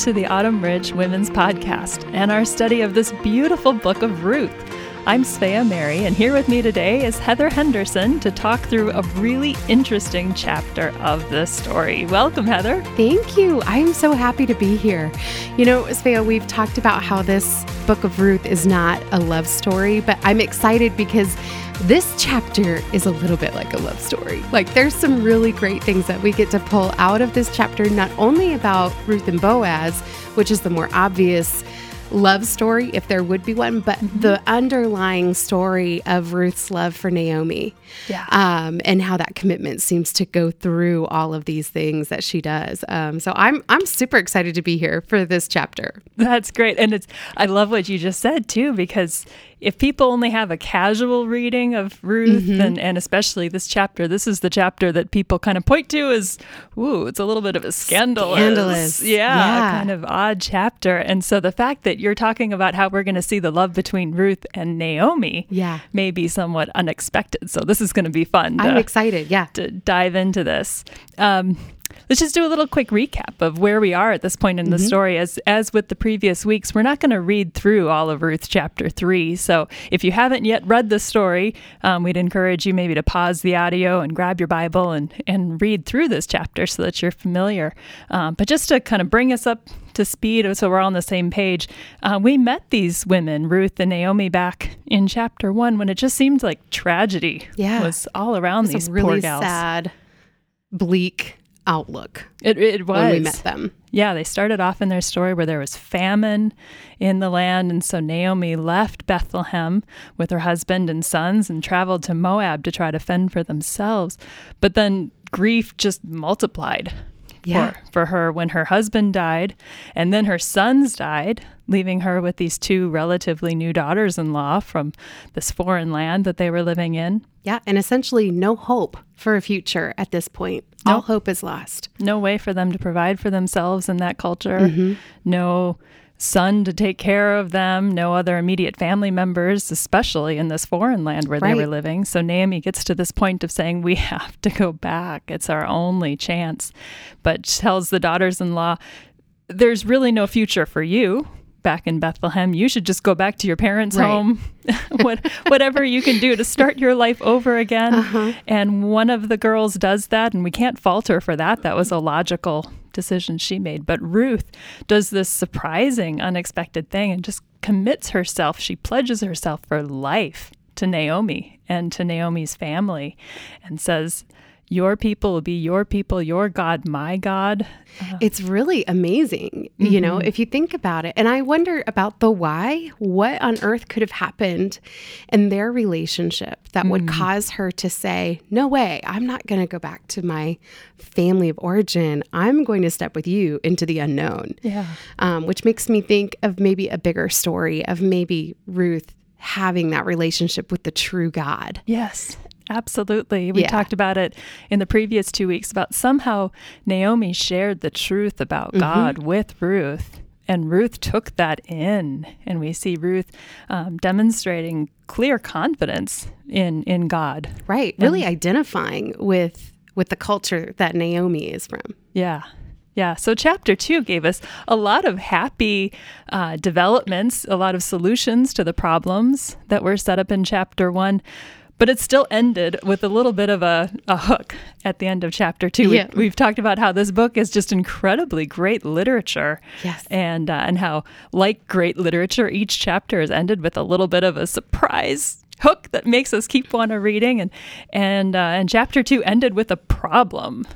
to the Autumn Ridge Women's Podcast and our study of this beautiful book of Ruth. I'm Svea Mary, and here with me today is Heather Henderson to talk through a really interesting chapter of this story. Welcome, Heather. Thank you. I am so happy to be here. You know, Svea, we've talked about how this book of Ruth is not a love story, but I'm excited because this chapter is a little bit like a love story. Like, there's some really great things that we get to pull out of this chapter, not only about Ruth and Boaz, which is the more obvious love story, if there would be one, but mm-hmm. the underlying story of Ruth's love for Naomi. Yeah. Um, and how that commitment seems to go through all of these things that she does. Um, so I'm I'm super excited to be here for this chapter. That's great. And it's I love what you just said too, because if people only have a casual reading of Ruth mm-hmm. and, and especially this chapter, this is the chapter that people kind of point to as, ooh, it's a little bit of a scandalous, scandalous. Yeah, yeah, kind of odd chapter. And so the fact that you're talking about how we're going to see the love between Ruth and Naomi yeah. may be somewhat unexpected. So this is going to be fun. To, I'm excited, yeah. To dive into this. Um, Let's just do a little quick recap of where we are at this point in mm-hmm. the story. As as with the previous weeks, we're not going to read through all of Ruth chapter three. So if you haven't yet read the story, um, we'd encourage you maybe to pause the audio and grab your Bible and and read through this chapter so that you're familiar. Um, but just to kind of bring us up to speed, so we're all on the same page. Uh, we met these women, Ruth and Naomi, back in chapter one when it just seemed like tragedy yeah. was all around these really poor gals. Sad, bleak outlook. It, it was when we met them. Yeah, they started off in their story where there was famine in the land, and so Naomi left Bethlehem with her husband and sons and traveled to Moab to try to fend for themselves. But then grief just multiplied yeah. for, for her when her husband died, and then her sons died, leaving her with these two relatively new daughters in law from this foreign land that they were living in. Yeah, and essentially no hope for a future at this point. Nope. All hope is lost. No way for them to provide for themselves in that culture. Mm-hmm. No son to take care of them, no other immediate family members, especially in this foreign land where right. they were living. So Naomi gets to this point of saying, We have to go back. It's our only chance. But tells the daughters in law, There's really no future for you back in Bethlehem. You should just go back to your parents' right. home, what, whatever you can do to start your life over again. Uh-huh. And one of the girls does that, and we can't fault her for that. That was a logical decision she made. But Ruth does this surprising, unexpected thing and just commits herself. She pledges herself for life to Naomi and to Naomi's family and says, your people will be your people, your God, my God. Uh, it's really amazing, mm-hmm. you know, mm-hmm. if you think about it. And I wonder about the why. What on earth could have happened in their relationship that mm would cause her to say, No way, I'm not going to go back to my family of origin. I'm going to step with you into the unknown. Yeah. Um, which makes me think of maybe a bigger story of maybe Ruth having that relationship with the true God. Yes. Absolutely. We yeah. talked about it in the previous two weeks about somehow Naomi shared the truth about mm-hmm. God with Ruth. And Ruth took that in, and we see Ruth um, demonstrating clear confidence in in God. Right, really identifying with with the culture that Naomi is from. Yeah, yeah. So, chapter two gave us a lot of happy uh, developments, a lot of solutions to the problems that were set up in chapter one. But it still ended with a little bit of a, a hook at the end of chapter two. Yeah. We, have talked about how this book is just incredibly great literature. Yes. And, uh, and how, like great literature, each chapter is ended with a little bit of a surprise hook that makes us keep on reading. And, and, uh, and chapter two ended with a problem.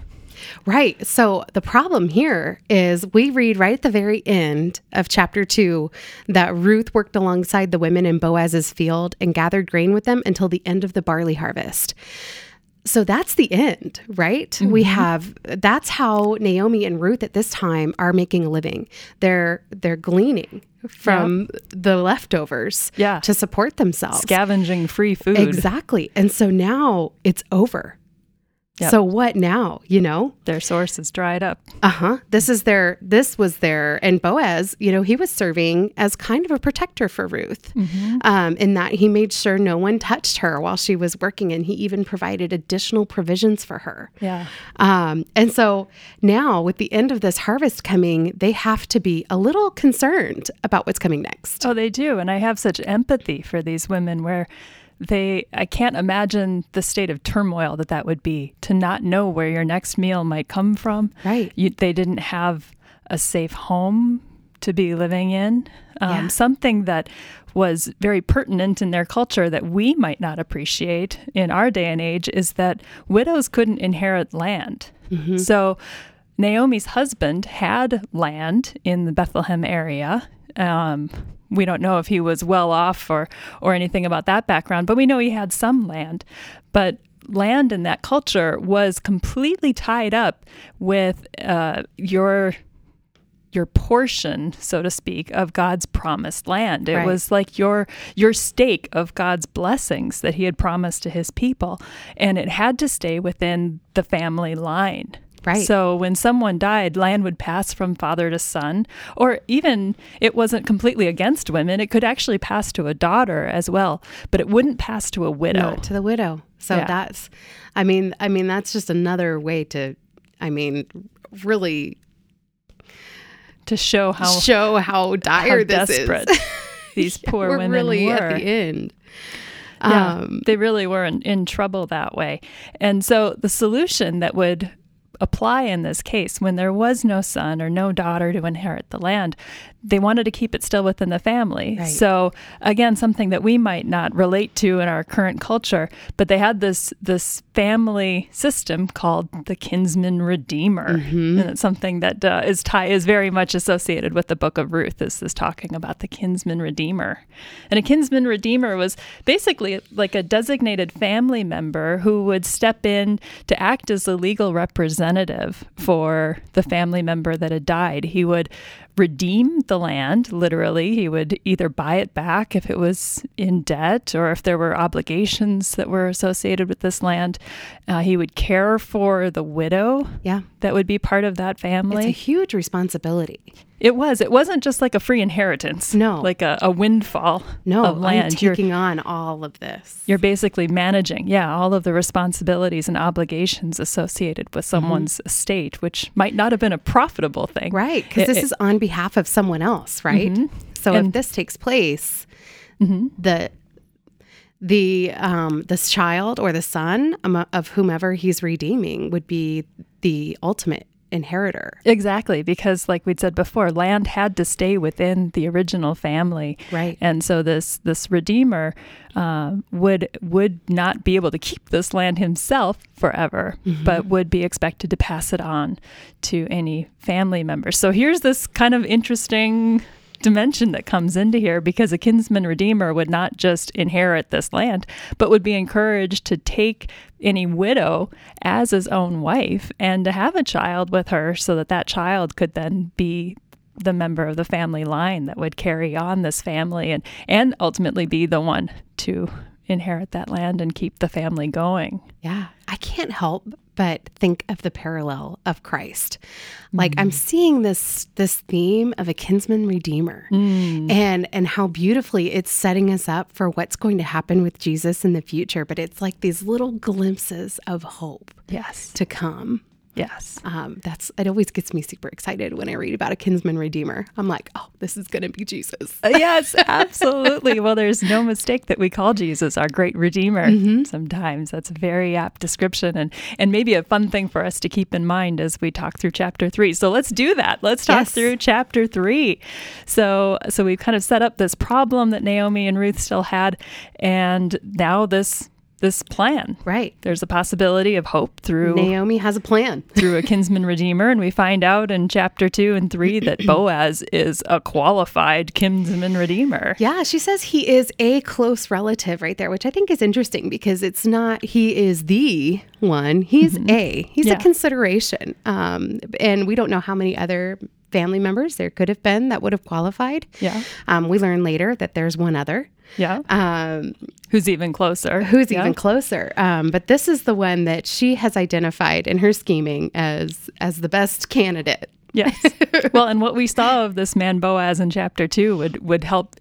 Right. So the problem here is we read right at the very end of chapter two that Ruth worked alongside the women in Boaz's field and gathered grain with them until the end of the barley harvest. So that's the end, right? Mm-hmm. We have that's how Naomi and Ruth at this time are making a living. They're they're gleaning from the leftovers yeah. to support themselves. Scavenging free food. Exactly. And so now it's over Yep. So what now? You know, their source is dried up. Uh huh. This is their. This was their. And Boaz, you know, he was serving as kind of a protector for Ruth, mm-hmm. um, in that he made sure no one touched her while she was working, and he even provided additional provisions for her. Yeah. Um, and so now, with the end of this harvest coming, they have to be a little concerned about what's coming next. Oh, they do, and I have such empathy for these women where they I can't imagine the state of turmoil that that would be to not know where your next meal might come from. Right. You, they didn't have a safe home to be living in. Um, yeah. Something that was very pertinent in their culture that we might not appreciate in our day and age is that widows couldn't inherit land. Mm-hmm. So Naomi's husband had land in the Bethlehem area. Um, we don't know if he was well off or or anything about that background, but we know he had some land. But land in that culture was completely tied up with uh, your your portion, so to speak, of God's promised land. It right. was like your your stake of God's blessings that He had promised to His people, and it had to stay within the family line. Right. So when someone died, land would pass from father to son, or even it wasn't completely against women. It could actually pass to a daughter as well, but it wouldn't pass to a widow. No, to the widow. So yeah. that's, I mean, I mean that's just another way to, I mean, really to show how show how dire how this desperate is. these poor we're women really were. at the end. Yeah, um, they really were in, in trouble that way. And so the solution that would apply in this case when there was no son or no daughter to inherit the land they wanted to keep it still within the family. Right. So again, something that we might not relate to in our current culture, but they had this this family system called the kinsman redeemer, mm-hmm. and it's something that uh, is tie is very much associated with the Book of Ruth. This is talking about the kinsman redeemer, and a kinsman redeemer was basically like a designated family member who would step in to act as the legal representative for the family member that had died. He would redeem the land, literally. He would either buy it back if it was in debt or if there were obligations that were associated with this land. Uh, he would care for the widow. Yeah. That would be part of that family. It's a huge responsibility. It was. It wasn't just like a free inheritance. No. Like a, a windfall no, of land. I'm taking you're, on all of this. You're basically managing, yeah, all of the responsibilities and obligations associated with mm-hmm. someone's mm-hmm. estate, which might not have been a profitable thing. Right. Because this it, is on behalf of someone else, right? Mm-hmm. So and, if this takes place, mm-hmm. the the um, this child or the son of whomever he's redeeming would be the ultimate inheritor. Exactly, because like we'd said before, land had to stay within the original family, right? And so this this redeemer uh, would would not be able to keep this land himself forever, mm-hmm. but would be expected to pass it on to any family member. So here's this kind of interesting dimension that comes into here because a kinsman redeemer would not just inherit this land, but would be encouraged to take any widow as his own wife and to have a child with her so that that child could then be the member of the family line that would carry on this family and and ultimately be the one to inherit that land and keep the family going. Yeah, I can't help but think of the parallel of Christ. Like mm. I'm seeing this this theme of a kinsman redeemer mm. and and how beautifully it's setting us up for what's going to happen with Jesus in the future, but it's like these little glimpses of hope yes to come. Yes. Um, that's it always gets me super excited when I read about a kinsman redeemer. I'm like, oh, this is gonna be Jesus. Uh, yes, absolutely. well, there's no mistake that we call Jesus our great redeemer. Mm-hmm. Sometimes that's a very apt description and and maybe a fun thing for us to keep in mind as we talk through chapter three. So let's do that. Let's talk yes. through chapter three. So so we've kind of set up this problem that Naomi and Ruth still had, and now this this plan. Right. There's a possibility of hope through Naomi has a plan through a kinsman redeemer, and we find out in chapter two and three that Boaz is a qualified kinsman redeemer. Yeah, she says he is a close relative right there, which I think is interesting because it's not he is the one; he's mm-hmm. a he's yeah. a consideration, um, and we don't know how many other family members there could have been that would have qualified. Yeah. Um, we learn later that there's one other. Yeah. Um, who's even closer? Who's yeah. even closer? Um, but this is the one that she has identified in her scheming as as the best candidate. Yes. well, and what we saw of this man Boaz in chapter two would would help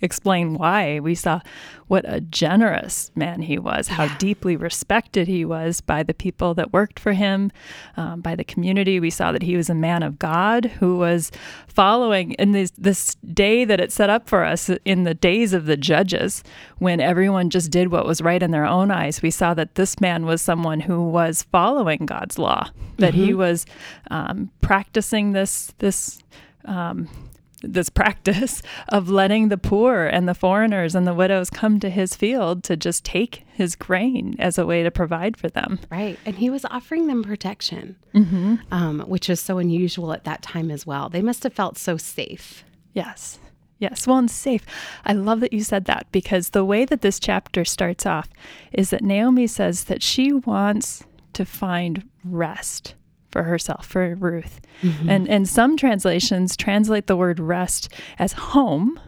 explain why. We saw what a generous man he was, how yeah. deeply respected he was by the people that worked for him, um, by the community. We saw that he was a man of God who was following in this, this day that it set up for us in the days of the judges, when everyone just did what was right in their own eyes. We saw that this man was someone who was following God's law, that mm-hmm. he was um, practicing this this. Um, this practice of letting the poor and the foreigners and the widows come to his field to just take his grain as a way to provide for them. Right. And he was offering them protection, mm-hmm. um, which is so unusual at that time as well. They must have felt so safe. Yes. Yes, well, and safe. I love that you said that because the way that this chapter starts off is that Naomi says that she wants to find rest for herself, for Ruth. Mm-hmm. And and some translations translate the word rest as home,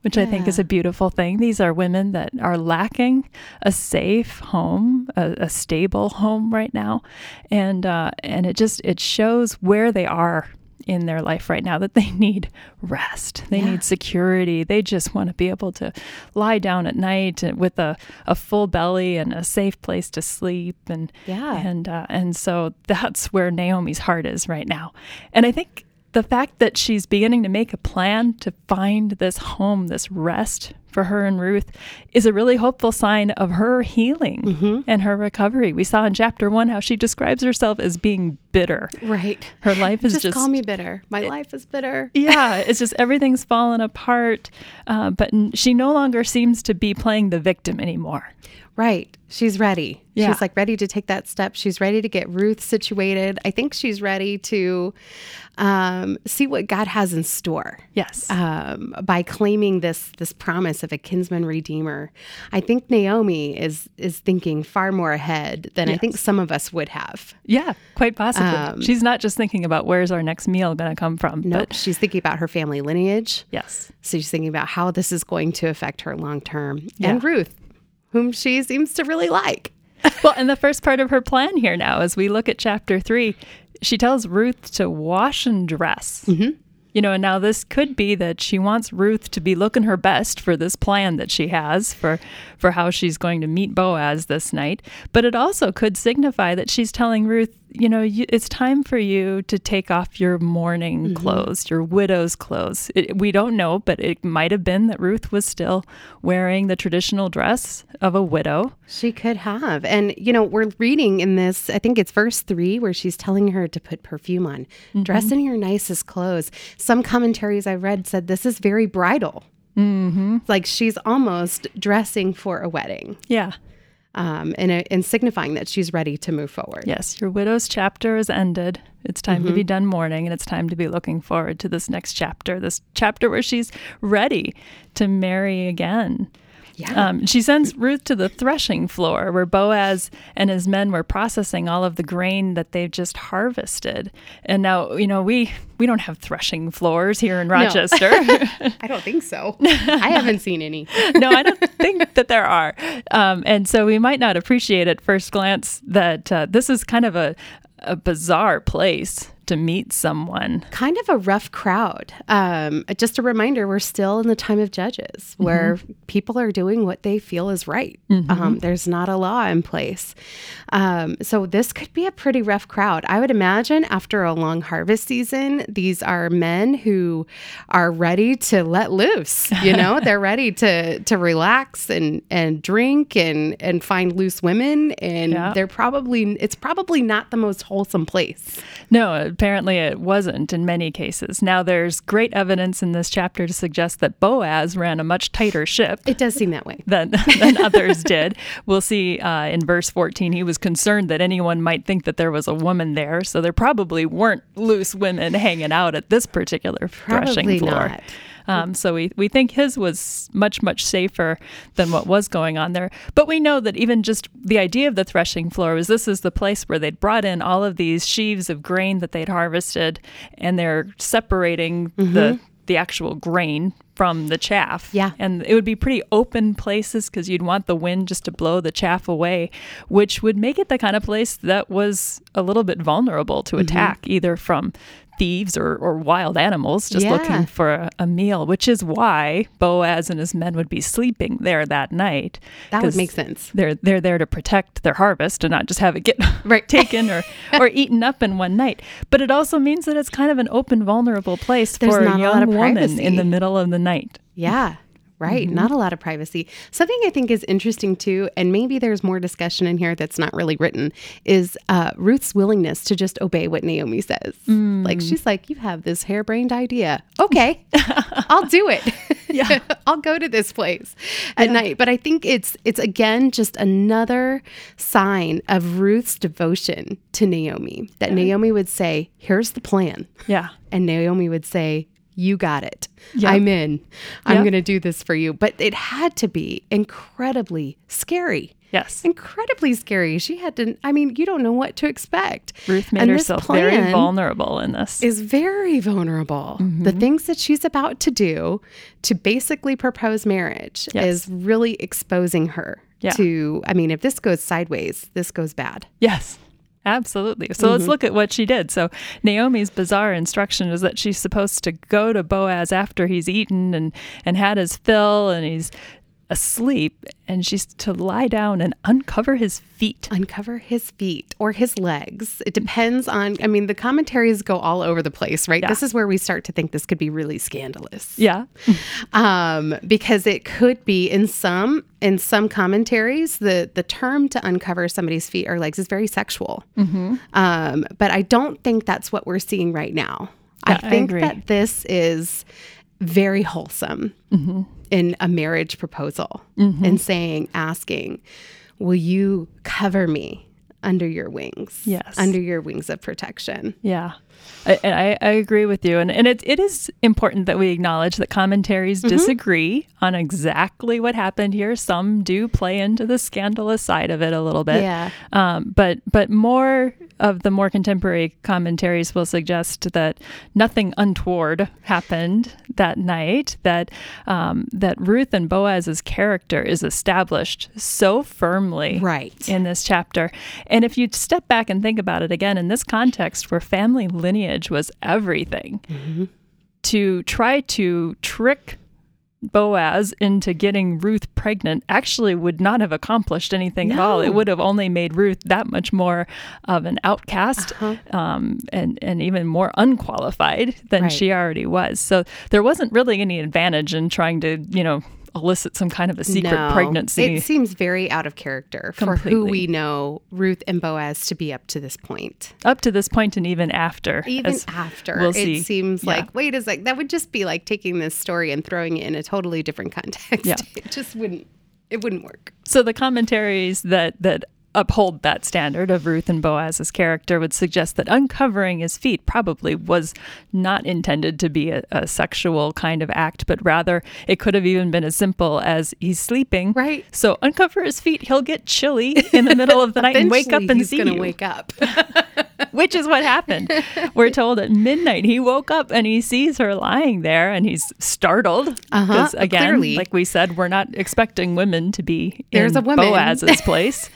which yeah. I think is a beautiful thing. These are women that are lacking a safe home, a, a stable home right now, and uh, and it just it shows where they are in their life right now that they need rest. They yeah. need security. They just want to be able to lie down at night with a, a full belly and a safe place to sleep. And yeah, and uh, and so that's where Naomi's heart is right now. And I think the fact that she's beginning to make a plan to find this home, this rest for her and Ruth, is a really hopeful sign of her healing mm-hmm. and her recovery. We saw in chapter one how she describes herself as being bitter. Right. Her life is just, just call me bitter. My it, life is bitter. yeah, it's just everything's fallen apart. Uh, but she no longer seems to be playing the victim anymore. Right. She's ready. Yeah. She's like ready to take that step. She's ready to get Ruth situated. I think she's ready to um, see what God has in store. Yes. Um, by claiming this this promise of a kinsman redeemer, I think Naomi is is thinking far more ahead than yes. I think some of us would have. Yeah, quite possibly. Um, she's not just thinking about where's our next meal going to come from. No, nope, she's thinking about her family lineage. Yes. So she's thinking about how this is going to affect her long term. Yeah. And Ruth, whom she seems to really like. well, and the first part of her plan here now, as we look at chapter three, she tells Ruth to wash and dress. Mm-hmm. You know, and now this could be that she wants Ruth to be looking her best for this plan that she has for for how she's going to meet Boaz this night, but it also could signify that she's telling Ruth, you know, you, it's time for you to take off your mourning mm-hmm. clothes, your widow's clothes. It, we don't know, but it might have been that Ruth was still wearing the traditional dress of a widow. She could have. And, you know, we're reading in this, I think it's verse three, where she's telling her to put perfume on, mm-hmm. dress in your nicest clothes. Some commentaries I read said this is very bridal. Mm-hmm. Like she's almost dressing for a wedding. Yeah um, and, and signifying that she's ready to move forward. Yes, your widow's chapter is ended. It's time mm-hmm. to be mm-hmm. done mourning, and it's time to be looking forward to this next chapter, this chapter where she's ready to marry again. Yeah. Um, she sends Ruth to the threshing floor where Boaz and his men were processing all of the grain that they've just harvested. And now, you know, we we don't have threshing floors here in Rochester. No. I don't think so. I haven't seen any. no, I don't think that there are. Um, and so we might not appreciate at first glance that uh, this is kind of a, a bizarre place to meet someone. Kind of a rough crowd. Um, just a reminder we're still in the time of judges where mm-hmm. people are doing what they feel is right. Mm-hmm. Um, there's not a law in place. Um, so this could be a pretty rough crowd. I would imagine after a long harvest season, these are men who are ready to let loose. You know, they're ready to to relax and and drink and and find loose women. And yeah. they're probably it's probably not the most wholesome place. No, apparently it wasn't in many cases. Now, there's great evidence in this chapter to suggest that Boaz ran a much tighter ship. It does seem that way. Than, than others did. We'll see uh, in verse 14, he was concerned that anyone might think that there was a woman there. So there probably weren't loose women hanging out at this particular probably threshing floor. Not. Um, so we, we think his was much, much safer than what was going on there. But we know that even just the idea of the threshing floor was this is the place where they'd brought in all of these sheaves of grain that they'd harvested and they're separating mm-hmm. the the actual grain from the chaff. Yeah. And it would be pretty open places because you'd want the wind just to blow the chaff away, which would make it the kind of place that was a little bit vulnerable to mm-hmm. attack, either from thieves or, or wild animals just yeah. looking for a, a, meal, which is why Boaz and his men would be sleeping there that night. That would make sense. They're they're there to protect their harvest and not just have it get right. taken or, or eaten up in one night. But it also means that it's kind of an open, vulnerable place There's for a young a woman in the middle of the night. Yeah. Right. Mm-hmm. Not a lot of privacy. Something I think is interesting too, and maybe there's more discussion in here that's not really written, is uh, Ruth's willingness to just obey what Naomi says. Mm. Like she's like, You have this harebrained idea. Okay, I'll do it. Yeah. I'll go to this place at yeah. night. But I think it's it's again just another sign of Ruth's devotion to Naomi. That yeah. Naomi would say, Here's the plan. Yeah. And Naomi would say, you got it. Yep. I'm in. I'm yep. going to do this for you. But it had to be incredibly scary. Yes. Incredibly scary. She had to, I mean, you don't know what to expect. Ruth made and herself very vulnerable in this. Is very vulnerable. Mm-hmm. The things that she's about to do to basically propose marriage yes. is really exposing her yeah. to, I mean, if this goes sideways, this goes bad. Yes. Absolutely. So mm-hmm. let's look at what she did. So Naomi's bizarre instruction is that she's supposed to go to Boaz after he's eaten and and had his fill and he's asleep and she's to lie down and uncover his feet. Uncover his feet or his legs. It depends on, I mean, the commentaries go all over the place, right? Yeah. This is where we start to think this could be really scandalous. Yeah. um, because it could be in some, in some commentaries, the, the term to uncover somebody's feet or legs is very sexual. Mm-hmm. Um, but I don't think that's what we're seeing right now. Yeah, I think I that this is very wholesome. Mm-hmm in a marriage proposal mm-hmm. and saying, asking, Will you cover me under your wings? Yes. Under your wings of protection. Yeah. I, I, I, agree with you. And, and it, it is important that we acknowledge that commentaries mm-hmm. disagree on exactly what happened here. Some do play into the scandalous side of it a little bit. Yeah. Um, but, but more of the more contemporary commentaries will suggest that nothing untoward happened that night, that, um, that Ruth and Boaz's character is established so firmly right. in this chapter. And if you step back and think about it again in this context where family lineage was everything. Mm-hmm. To try to trick Boaz into getting Ruth pregnant actually would not have accomplished anything no. at all. It would have only made Ruth that much more of an outcast uh-huh. um, and, and even more unqualified than right. she already was. So there wasn't really any advantage in trying to, you know, elicit some kind of a secret no, pregnancy. It seems very out of character Completely. for who we know Ruth and Boaz to be up to this point. Up to this point and even after. Even after. We'll see. It seems yeah. like, wait a sec, that would just be like taking this story and throwing it in a totally different context. Yeah. It just wouldn't it wouldn't work. So the commentaries that that uphold that standard of Ruth and Boaz's character would suggest that uncovering his feet probably was not intended to be a, a, sexual kind of act, but rather it could have even been as simple as he's sleeping. Right. So uncover his feet. He'll get chilly in the middle of the night and wake up and he's see gonna you. wake up. Which is what happened. We're told at midnight he woke up and he sees her lying there and he's startled. Because uh-huh, again, clearly. like we said, we're not expecting women to be There's in a woman. Boaz's place.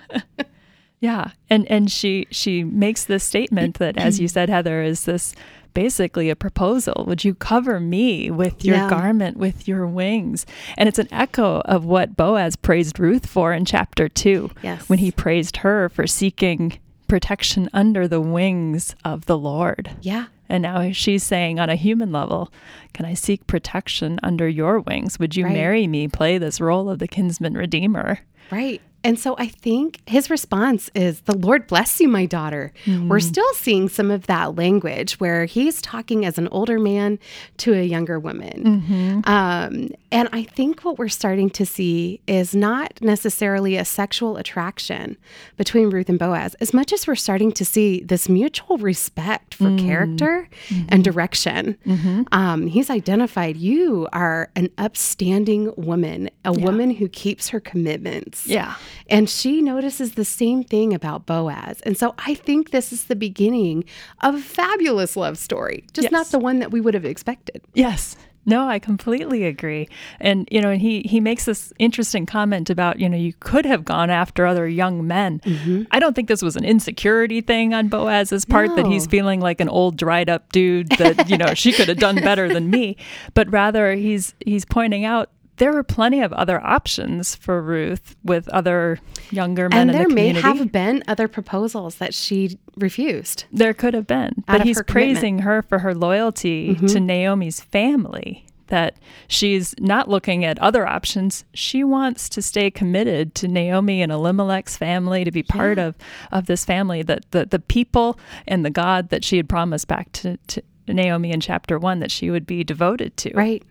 yeah, and and she she makes this statement that, as you said, Heather, is this basically a proposal. Would you cover me with your yeah. garment, with your wings? And it's an echo of what Boaz praised Ruth for in chapter two, yes. when he praised her for seeking protection under the wings of the Lord. Yeah. And now she's saying, on a human level, can I seek protection under your wings? Would you right. marry me, play this role of the kinsman redeemer? Right And so I think his response is, The Lord bless you, my daughter. Mm. We're still seeing some of that language where he's talking as an older man to a younger woman. Mm-hmm. Um, and I think what we're starting to see is not necessarily a sexual attraction between Ruth and Boaz, as much as we're starting to see this mutual respect for mm. character mm-hmm. and direction. Mm-hmm. Um, he's identified you are an upstanding woman, a yeah. woman who keeps her commitments. Yeah. And she notices the same thing about Boaz. And so I think this is the beginning of a fabulous love story, just yes. not the one that we would have expected. Yes. No, I completely agree. And you know, he he makes this interesting comment about, you know, you could have gone after other young men. Mm-hmm. I don't think this was an insecurity thing on Boaz's part no. that he's feeling like an old dried up dude that, you know, she could have done better than me, but rather he's he's pointing out there were plenty of other options for Ruth with other younger men. And there the may have been other proposals that she refused. There could have been, but he's praising her for her loyalty mm-hmm. to Naomi's family. That she's not looking at other options. She wants to stay committed to Naomi and Elimelech's family, to be part yeah. of, of this family, that the, the people and the God that she had promised back to, to Naomi in chapter one that she would be devoted to. Right.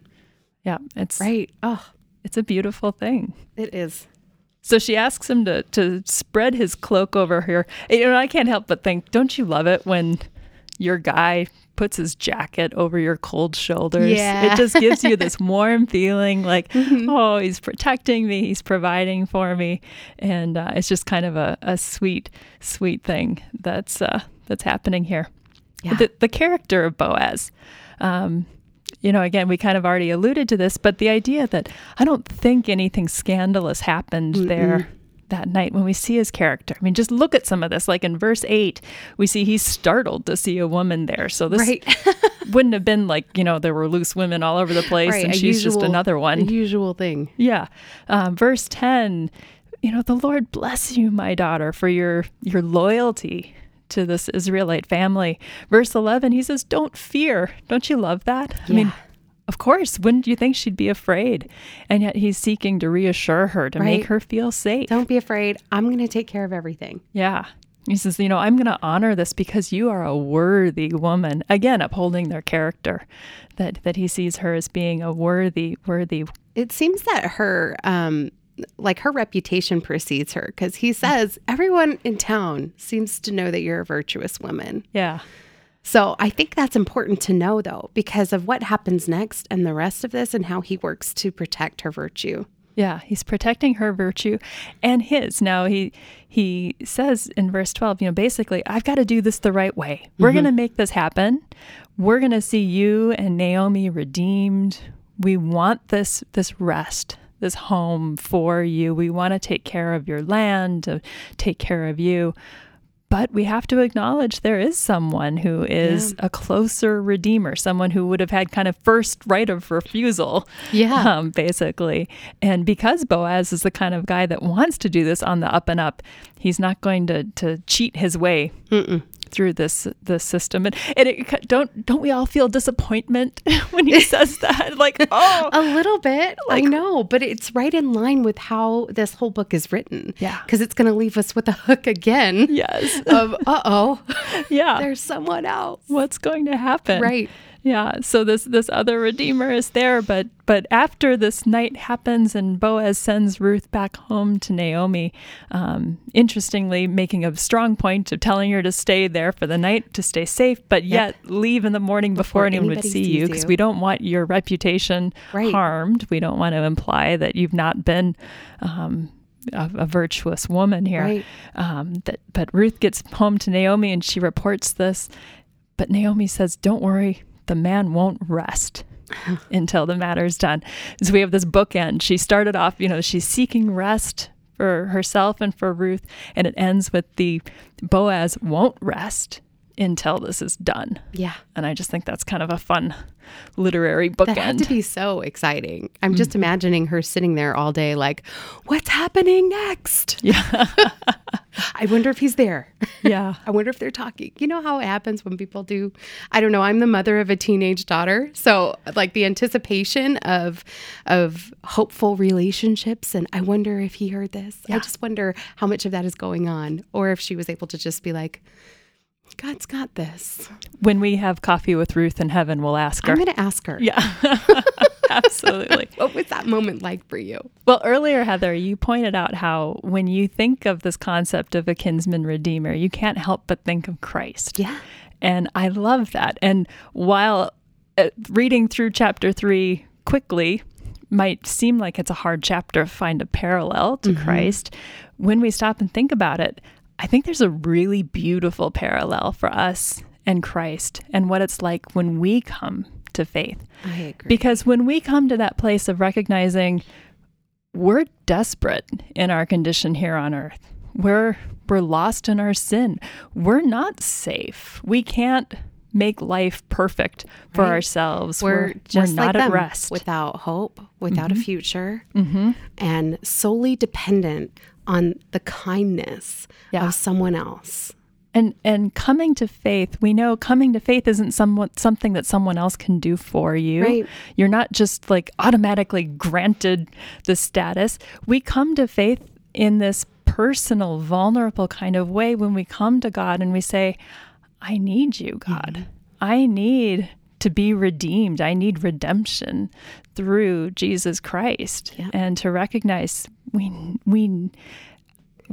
Yeah, it's right. Oh, it's a beautiful thing. It is. So she asks him to to spread his cloak over her. You know, I can't help but think, don't you love it when your guy puts his jacket over your cold shoulders? Yeah. It just gives you this warm feeling like, mm-hmm. oh, he's protecting me, he's providing for me, and uh, it's just kind of a, a sweet, sweet thing that's uh, that's happening here. Yeah. The, the character of Boaz. Um, you know, again, we kind of already alluded to this, but the idea that I don't think anything scandalous happened Mm-mm. there that night when we see his character. I mean, just look at some of this. Like in verse 8, we see he's startled to see a woman there. So this right. wouldn't have been like, you know, there were loose women all over the place right, and she's usual, just another one. usual thing. Yeah. Um, verse 10, you know, the Lord bless you, my daughter, for your your loyalty to this Israelite family. Verse 11, he says, Don't fear. Don't you love that? Yeah. I mean, of course, wouldn't you think she'd be afraid? And yet he's seeking to reassure her, to right. make her feel safe. Don't be afraid. I'm going to take care of everything. Yeah. He says, You know, I'm going to honor this because you are a worthy woman. Again, upholding their character, that, that he sees her as being a worthy, worthy. It seems that her um, like her reputation precedes her because he says everyone in town seems to know that you're a virtuous woman. Yeah. So I think that's important to know though, because of what happens next and the rest of this and how he works to protect her virtue. Yeah, he's protecting her virtue and his. Now he he says in verse 12, you know, basically, I've got to do this the right way. We're mm-hmm. going to make this happen. We're going to see you and Naomi redeemed. We want this this rest this home for you. We want to take care of your land, to take care of you. But we have to acknowledge there is someone who is yeah. a closer redeemer, someone who would have had kind of first right of refusal, yeah, um, basically. And because Boaz is the kind of guy that wants to do this on the up and up, he's not going to to cheat his way Mm-mm through this this system. And, and it, don't don't we all feel disappointment when he says that? Like oh. A little bit. Like, i know but it's right in line with how this whole book is written. Yeah. Because it's going to leave us with a hook again yes. of uh-oh. Yeah. There's someone else. What's going to happen? Right yeah, so this this other redeemer is there, but but after this night happens and Boaz sends Ruth back home to Naomi, um, interestingly making a strong point of telling her to stay there for the night to stay safe, but yet yep. leave in the morning before, before anyone would see you because we don't want your reputation right. harmed. We don't want to imply that you've not been. Um, a, a, virtuous woman here. Right. Um, that, but Ruth gets home to Naomi and she reports this. But Naomi says, Don't worry, the man won't rest until the matter's done. So we have this bookend. She started off, you know, she's seeking rest for herself and for Ruth, and it ends with the Boaz won't rest until this is done. Yeah. And I just think that's kind of a fun literary bookend. That had to be so exciting. I'm just mm-hmm. imagining her sitting there all day like, what's happening next? Yeah. I wonder if he's there. Yeah. I wonder if they're talking. You know how it happens when people do I don't know, I'm the mother of a teenage daughter. So like the anticipation of of hopeful relationships and I wonder if he heard this. Yeah. I just wonder how much of that is going on or if she was able to just be like God's got this. When we have coffee with Ruth in heaven, we'll ask her. I'm going to ask her. Yeah. Absolutely. what was that moment like for you? Well, earlier, Heather, you pointed out how when you think of this concept of a kinsman redeemer, you can't help but think of Christ. Yeah. And I love that. And while uh, reading through chapter three quickly might seem like it's a hard chapter to find a parallel to mm-hmm. Christ, when we stop and think about it, I think there's a really beautiful parallel for us and Christ and what it's like when we come to faith. I agree. Because when we come to that place of recognizing we're desperate in our condition here on earth, we're we're lost in our sin. We're not safe. We can't make life perfect for right. ourselves. We're, we're just we're not like at rest. Without hope, without mm-hmm. a future, mm-hmm. and solely dependent on the kindness yeah. of someone else. And and coming to faith, we know coming to faith isn't somewhat something that someone else can do for you. Right. You're not just like automatically granted the status. We come to faith in this personal, vulnerable kind of way when we come to God and we say, I need you, God. Mm-hmm. I need to be redeemed. I need redemption through Jesus Christ. Yeah. And to recognize we we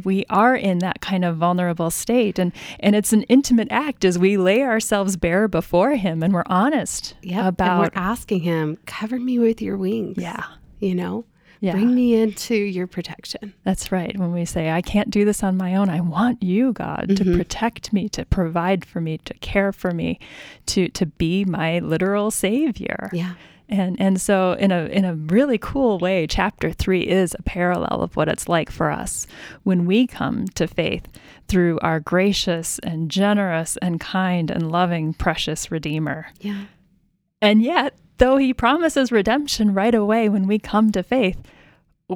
we are in that kind of vulnerable state and and it's an intimate act as we lay ourselves bare before him and we're honest yep. about and we're asking him cover me with your wings yeah you know yeah. bring me into your protection that's right when we say i can't do this on my own i want you god mm-hmm. to protect me to provide for me to care for me to to be my literal savior yeah and and so in a in a really cool way, chapter 3 is a parallel of what it's like for us when we come to faith through our gracious and generous and kind and loving precious redeemer. Yeah. And yet, though he promises redemption right away when we come to faith,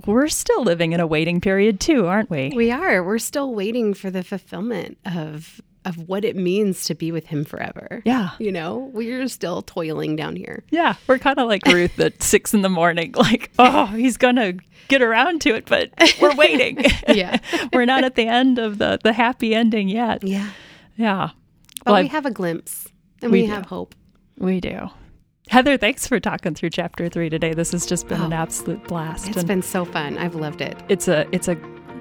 we're still living in a waiting period too, aren't we? We are. We're still waiting for the fulfillment of of what it means to be with him forever. Yeah. You know, we're still toiling down here. Yeah. We're kind of like Ruth at six in the morning, like, oh, he's going to get around to it, but we're waiting. yeah. we're not at the end of the, the happy ending yet. Yeah. Yeah. But well, we have a glimpse and we, we have hope. We do. Heather, thanks for talking through chapter three today. This has just been oh, an absolute blast. It's and been so fun. I've loved it. It's a it's a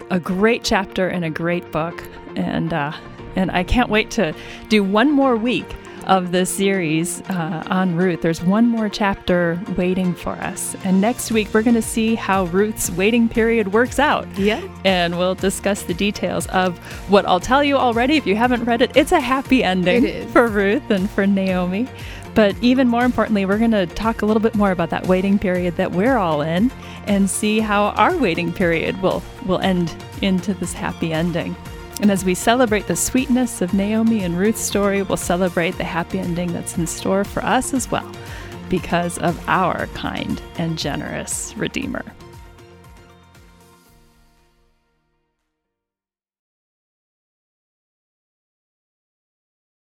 a great chapter and a great book. And uh, and I can't wait to do one more week of this series uh, on Ruth. There's one more chapter waiting for us. And next week, we're going to see how Ruth's waiting period works out. Yeah. And we'll discuss the details of what I'll tell you already. If you haven't read it, it's a happy ending for Ruth and for Naomi. But even more importantly, we're going to talk a little bit more about that waiting period that we're all in and see how our waiting period will, will end into this happy ending. And as we celebrate the sweetness of Naomi and Ruth's story, we'll celebrate the happy ending that's in store for us as well because of our kind and generous Redeemer.